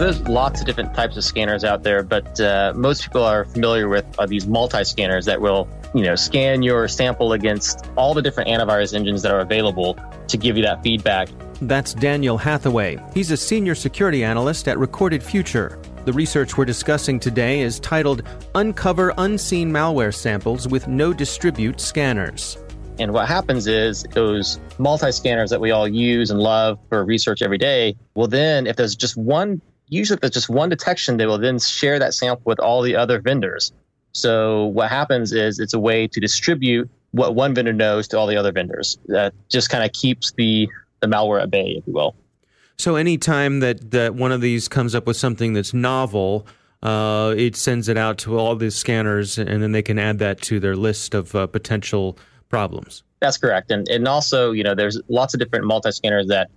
So there's lots of different types of scanners out there, but uh, most people are familiar with are these multi-scanners that will, you know, scan your sample against all the different antivirus engines that are available to give you that feedback. That's Daniel Hatheway. He's a senior security analyst at Recorded Future. The research we're discussing today is titled Uncover Unseen Malware Samples with No Distribute Scanners. And what happens is those multi scanners that we all use and love for research every day will then, if there's just one usually if there's just one detection, they will then share that sample with all the other vendors. So what happens is it's a way to distribute what one vendor knows to all the other vendors. That just kind of keeps the the malware at bay, if you will. So anytime that that one of these comes up with something that's novel, uh, it sends it out to all the scanners, and then they can add that to their list of uh, potential problems. That's correct, and and also you know there's lots of different multi scanners that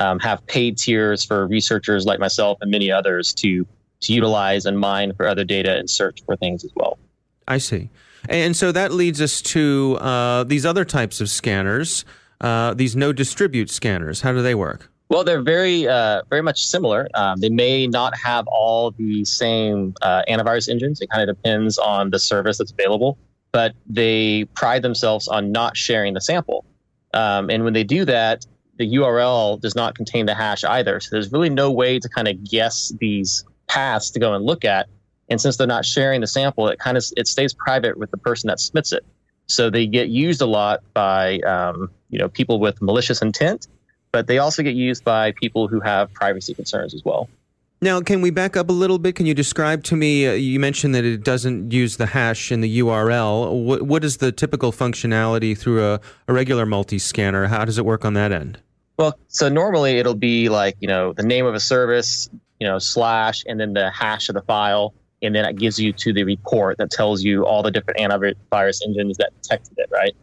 um, have paid tiers for researchers like myself and many others to to utilize and mine for other data and search for things as well. I see. And so that leads us to uh, these other types of scanners, uh, these no distribute scanners. How do they work? Well, they're very, uh, very much similar. Um, they may not have all the same uh, antivirus engines. It kind of depends on the service that's available, but they pride themselves on not sharing the sample. Um, and when they do that, the URL does not contain the hash either. So there's really no way to kind of guess these paths to go and look at. And since they're not sharing the sample, it kind of it stays private with the person that submits it. So they get used a lot by um, you know people with malicious intent, but they also get used by people who have privacy concerns as well. Now, can we back up a little bit? Can you describe to me? Uh, you mentioned that it doesn't use the hash in the URL. What, what is the typical functionality through a, a regular multi scanner? How does it work on that end? Well, so normally it'll be like, you know, the name of a service, you know, slash, and then the hash of the file. And then it gives you to the report that tells you all the different antivirus engines that detected it, right?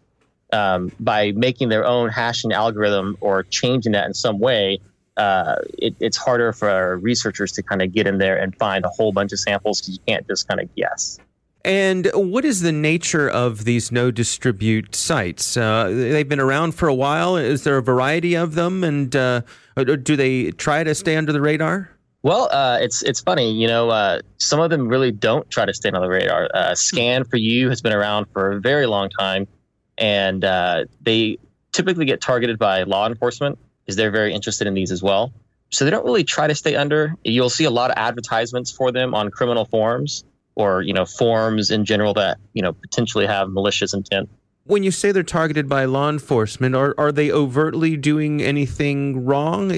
Um, by making their own hashing algorithm or changing that in some way, uh, it, it's harder for researchers to kind of get in there and find a whole bunch of samples because you can't just kind of guess. And what is the nature of these no distribute sites? Uh, they've been around for a while. Is there a variety of them? And uh, do they try to stay under the radar? Well, uh, it's it's funny, you know. Uh, some of them really don't try to stay on the radar. Uh, Scan for You has been around for a very long time, and uh, they typically get targeted by law enforcement because they're very interested in these as well. So they don't really try to stay under. You'll see a lot of advertisements for them on criminal forums or you know forums in general that you know potentially have malicious intent. When you say they're targeted by law enforcement, are, are they overtly doing anything wrong?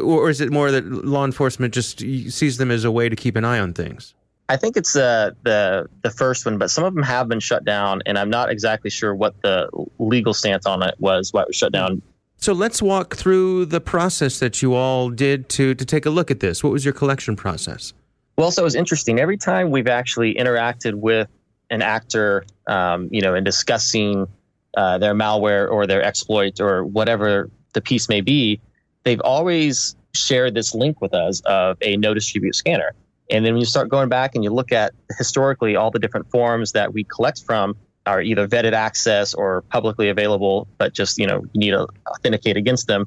Or is it more that law enforcement just sees them as a way to keep an eye on things? I think it's uh, the the first one, but some of them have been shut down, and I'm not exactly sure what the legal stance on it was, why it was shut down. So let's walk through the process that you all did to to take a look at this. What was your collection process? Well, so it was interesting. Every time we've actually interacted with an actor, um, you know, in discussing uh, their malware or their exploit or whatever the piece may be, they've always shared this link with us of a no distribute scanner. And then when you start going back and you look at historically all the different forms that we collect from are either vetted access or publicly available, but just, you know, you need to authenticate against them.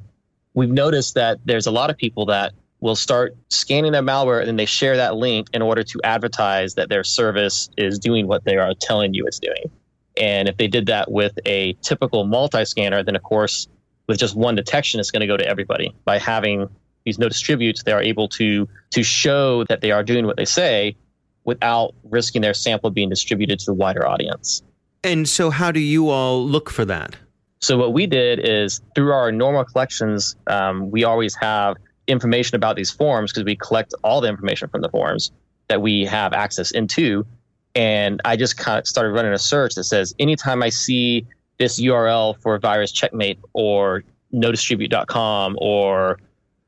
We've noticed that there's a lot of people that will start scanning their malware and then they share that link in order to advertise that their service is doing what they are telling you it's doing. And if they did that with a typical multi scanner, then of course, with just one detection, it's going to go to everybody. By having these no distributes, they are able to to show that they are doing what they say without risking their sample being distributed to the wider audience. And so, how do you all look for that? So, what we did is through our normal collections, um, we always have information about these forms because we collect all the information from the forms that we have access into. And I just kind of started running a search that says anytime I see this URL for virus checkmate or nodistribute.com or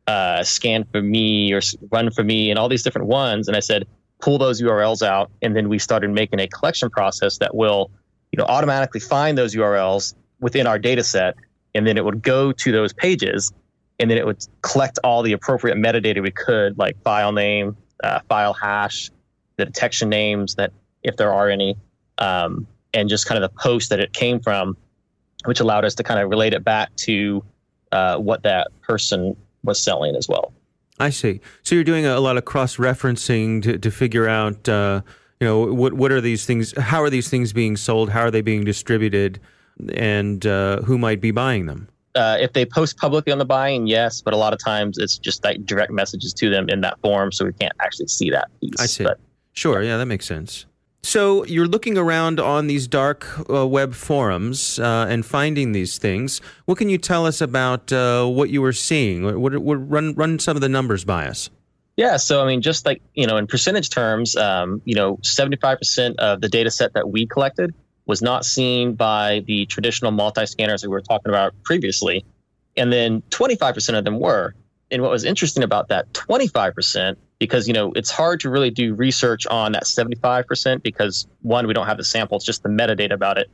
uh, scan for me or run for me and all these different ones. And I said, pull those URLs out. And then we started making a collection process that will, you know, automatically find those URLs within our data set. And then it would go to those pages and then it would collect all the appropriate metadata we could, like file name, uh, file hash, the detection names that if there are any, um, and just kind of the post that it came from, which allowed us to kind of relate it back to uh, what that person was selling as well. I see. So you're doing a, lot of cross referencing to, to figure out, uh, you know, what what are these things? How are these things being sold? How are they being distributed? And uh, who might be buying them? Uh, if they post publicly on the buying, yes, but a lot of times it's just like direct messages to them in that form, so we can't actually see that piece. I see. But, sure, yeah, that makes sense. So you're looking around on these dark uh, web forums uh, and finding these things. What can you tell us about uh, what you were seeing? What, what, run run some of the numbers by us. Yeah, so I mean, just like you know, in percentage terms, um, you know, 75% of the data set that we collected was not seen by the traditional multi scanners that we were talking about previously, and then 25% of them were. And what was interesting about that 25% because you know it's hard to really do research on that 75% because one we don't have the sample it's just the metadata about it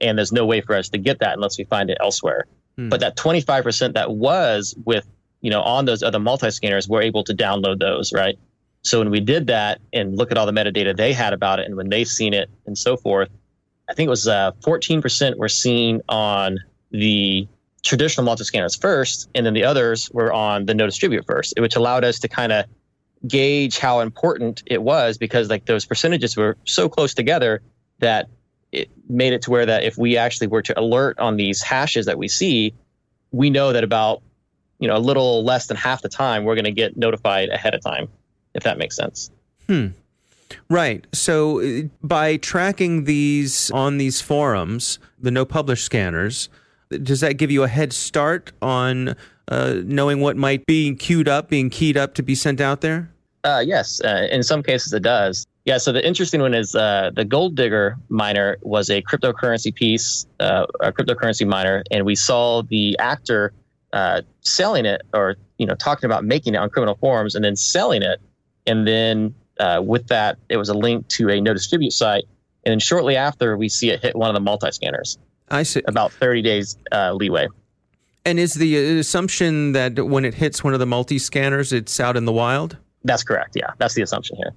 and there's no way for us to get that unless we find it elsewhere hmm. but that 25% that was with you know on those other multi scanners we're able to download those right so when we did that and look at all the metadata they had about it and when they seen it and so forth i think it was uh, 14% were seen on the traditional multi scanners first and then the others were on the no distribute first which allowed us to kind of gauge how important it was because like those percentages were so close together that it made it to where that if we actually were to alert on these hashes that we see, we know that about you know a little less than half the time we're going to get notified ahead of time, if that makes sense. Hmm. Right. So uh, by tracking these on these forums, the no publish scanners, does that give you a head start on uh, knowing what might be queued up, being keyed up to be sent out there? Uh, yes, uh, in some cases it does. Yeah, so the interesting one is uh, the Gold Digger miner was a cryptocurrency piece, uh, a cryptocurrency miner, and we saw the actor selling it or you know talking about making it on criminal forums and then selling it, and then with that it was a link to a no distribute site, and then shortly after we see it hit one of the multi scanners. I see. About thirty days leeway. And is the assumption that when it hits one of the multi scanners, it's out in the wild? That's correct. Yeah, that's the assumption here.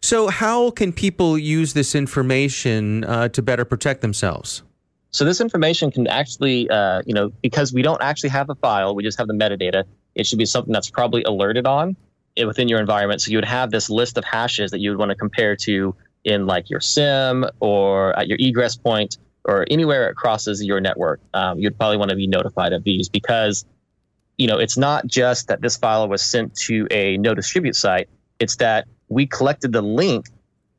So, how can people use this information uh, to better protect themselves? So, this information can actually, uh, you know, because we don't actually have a file, we just have the metadata. It should be something that's probably alerted on. Within your environment. So you would have this list of hashes that you would want to compare to in like your SIEM or at your egress point or anywhere it crosses your network. Um, you'd probably want to be notified of these because you know it's not just that this file was sent to a no distribute site. It's that we collected the link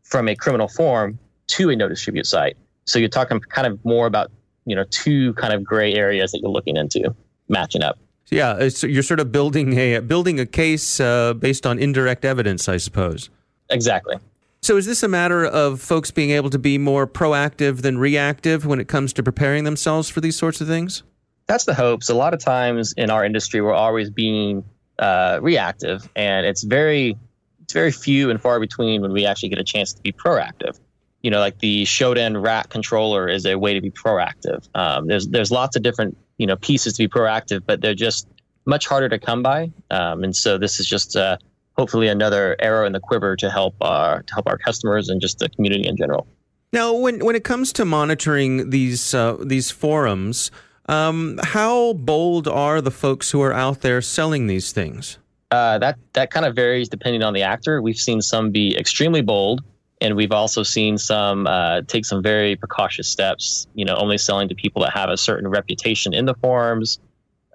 from a criminal form to a no distribute site. So you're talking kind of more about you know two kind of gray areas that you're looking into matching up. Yeah, so you're sort of building a building a case uh, based on indirect evidence, I suppose. Exactly. So is this a matter of folks being able to be more proactive than reactive when it comes to preparing themselves for these sorts of things? That's the hopes. A lot of times in our industry, we're always being uh, reactive, and it's very it's very few and far between when we actually get a chance to be proactive. You know, like the Shodan Rat controller is a way to be proactive. Um, there's there's lots of different you know pieces to be proactive, but they're just much harder to come by. Um, and so this is just uh, hopefully another arrow in the quiver to help our to help our customers and just the community in general. Now, when when it comes to monitoring these uh, these forums, um, how bold are the folks who are out there selling these things? Uh, that that kind of varies depending on the actor. We've seen some be extremely bold, and we've also seen some uh, take some very precautious steps. You know, only selling to people that have a certain reputation in the forums,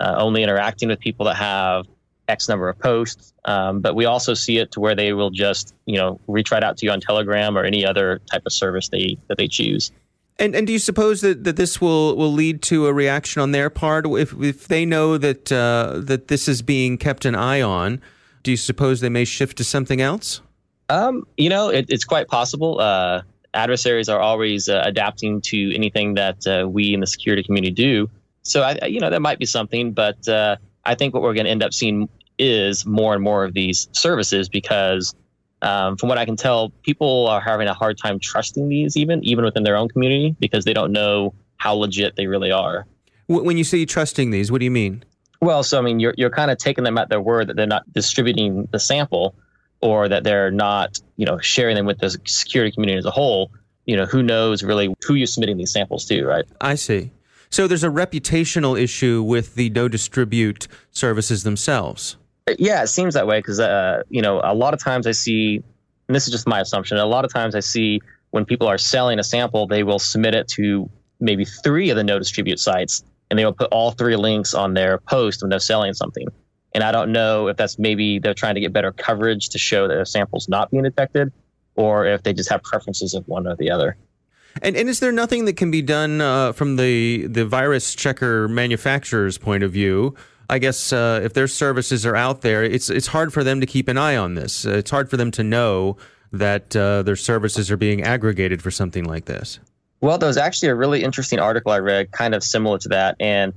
uh, only interacting with people that have X number of posts. Um, but we also see it to where they will just, you know, reach right out to you on Telegram or any other type of service they that they choose. And and do you suppose that, that this will, will lead to a reaction on their part if if they know that uh, that this is being kept an eye on? Do you suppose they may shift to something else? Um, you know, it, it's quite possible. Uh, adversaries are always uh, adapting to anything that uh, we in the security community do. So I, you know, that might be something, but uh, I think what we're going to end up seeing is more and more of these services because um, from what I can tell, people are having a hard time trusting these even even within their own community because they don't know how legit they really are. When you say trusting these, what do you mean? Well, so I mean, you're you're kind of taking them at their word that they're not distributing the sample, or that they're not, you know, sharing them with the security community as a whole. You know, who knows really who you're submitting these samples to, right? I see. So there's a reputational issue with the no distribute services themselves. Yeah, it seems that way because uh, you know a lot of times I see, and this is just my assumption. A lot of times I see when people are selling a sample, they will submit it to maybe three of the no distribute sites, and they will put all three links on their post when they're selling something. And I don't know if that's maybe they're trying to get better coverage to show that their sample's not being detected, or if they just have preferences of one or the other. And, and is there nothing that can be done uh, from the, the virus checker manufacturer's point of view I guess uh, if their services are out there, it's it's hard for them to keep an eye on this. Uh, it's hard for them to know that uh, their services are being aggregated for something like this. Well, there was actually a really interesting article I read, kind of similar to that, and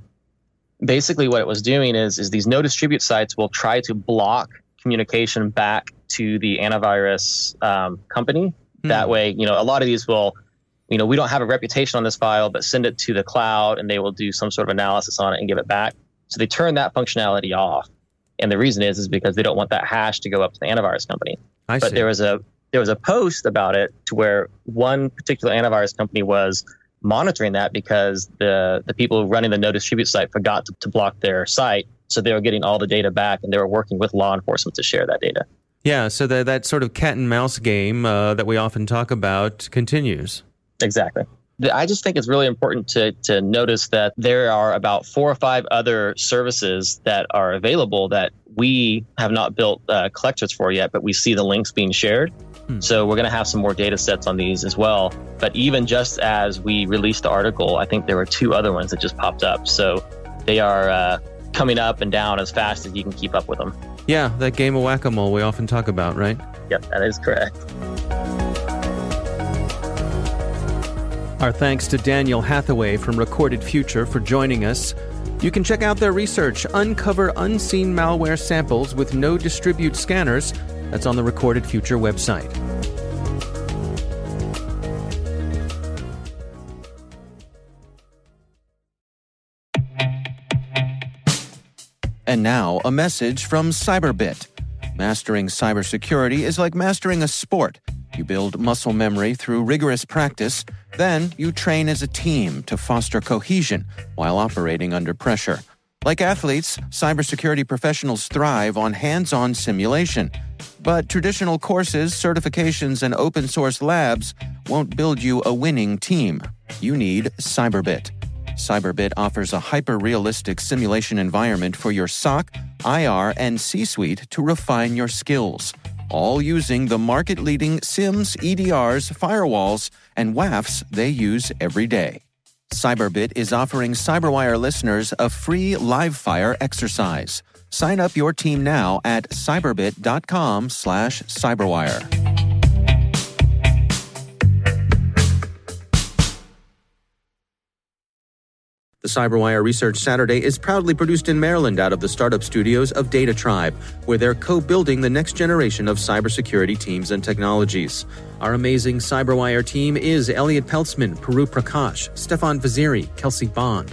basically what it was doing is is these no distribute sites will try to block communication back to the antivirus um, company. Hmm. That way, you know, a lot of these will you know, we don't have a reputation on this file, but send it to the cloud and they will do some sort of analysis on it and give it back. So they turn that functionality off. And the reason is is because they don't want that hash to go up to the antivirus company. I but see. there was a there was a post about it to where one particular antivirus company was monitoring that because the the people running the no distribute site forgot to, to block their site. So they were getting all the data back and they were working with law enforcement to share that data. Yeah, so the, that sort of cat and mouse game uh, that we often talk about continues. Exactly. I just think it's really important to, to notice that there are about four or five other services that are available that we have not built uh, collectors for yet, but we see the links being shared. Hmm. So we're going to have some more data sets on these as well. But even just as we released the article, I think there were two other ones that just popped up. So they are uh, coming up and down as fast as you can keep up with them. Yeah, that game of whack a mole we often talk about, right? Yep, that is correct. Our thanks to Daniel Hatheway from Recorded Future for joining us. You can check out their research, Uncover Unseen Malware Samples with No Distribute Scanners. That's on the Recorded Future website. And now, a message from Cyberbit. Mastering cybersecurity is like mastering a sport. You build muscle memory through rigorous practice, then you train as a team to foster cohesion while operating under pressure. Like athletes, cybersecurity professionals thrive on hands on simulation. But traditional courses, certifications, and open source labs won't build you a winning team. You need Cyberbit. Cyberbit offers a hyper realistic simulation environment for your SOC, IR, and C suite to refine your skills, all using the market leading SIEMs, EDRs, firewalls, and WAFs they use every day. Cyberbit is offering Cyberwire listeners a free live fire exercise. Sign up your team now at cyberbit.com slash cyberwire. The Cyberwire Research Saturday is proudly produced in Maryland out of the startup studios of DataTribe, where they're co building the next generation of cybersecurity teams and technologies. Our amazing Cyberwire team is Elliot Peltzman, Puru Prakash, Stefan Vaziri, Kelsey Bond,